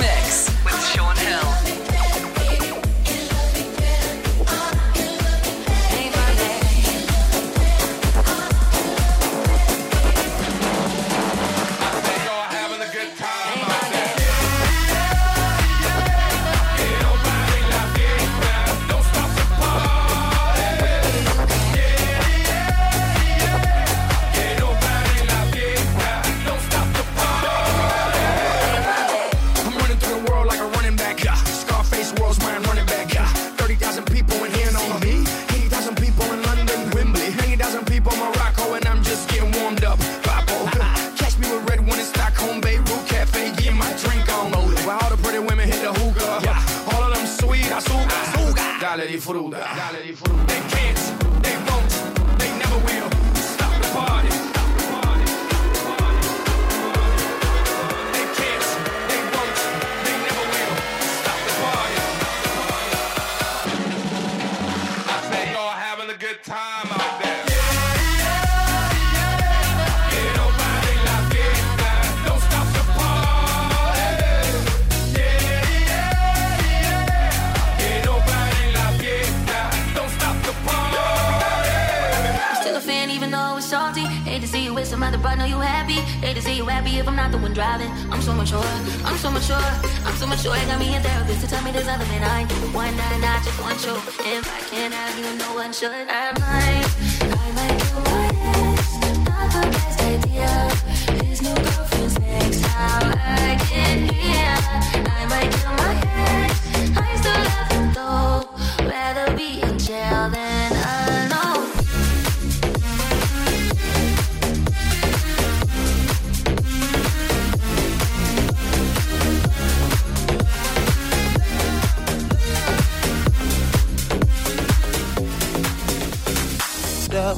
Mix to see you happy if I'm not the one driving. I'm so mature, I'm so mature, I'm so mature. I got me a therapist to tell me there's other men I do. One night, not just one show. If I can't have you, no one should. I might,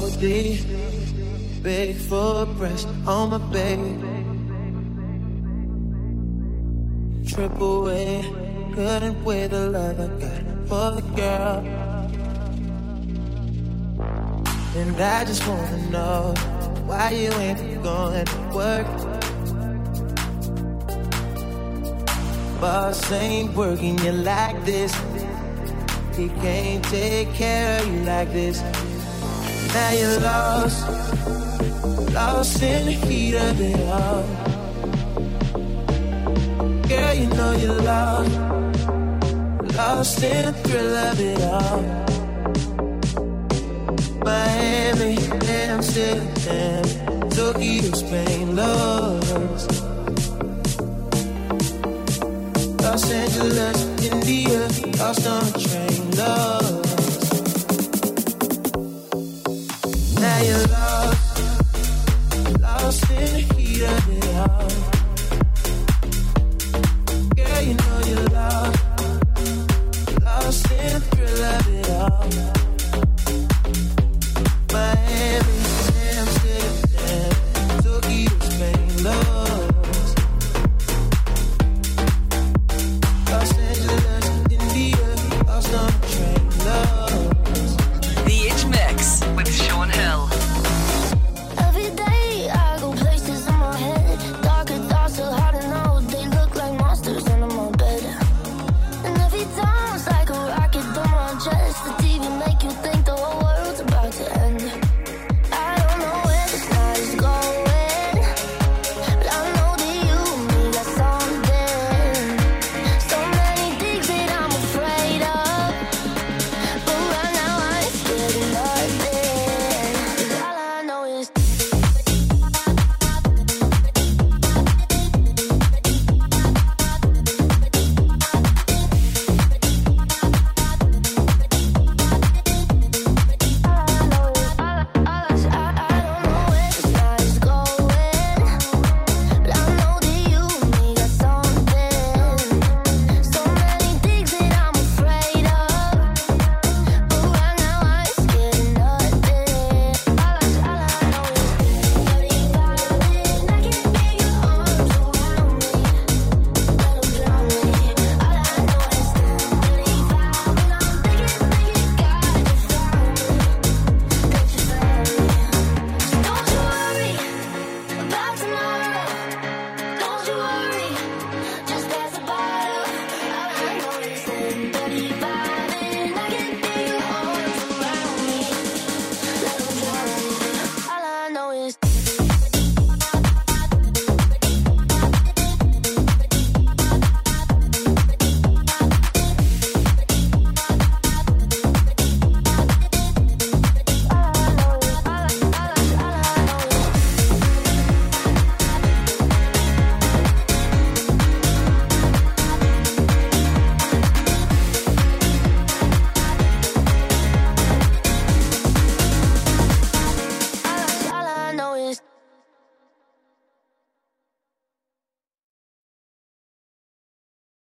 Double D, big breast on my baby. Triple A, couldn't wait the love I got for the girl. And I just wanna know why you ain't going to work. Boss ain't working you like this. He can't take care of you like this. Now you're lost, lost in the heat of it all. Girl, you know you're lost, lost in the thrill of it all. Miami, Amsterdam, Tokyo, Spain, lost. Los Angeles, India, lost on a train, lost. Lost in the thrill of it all.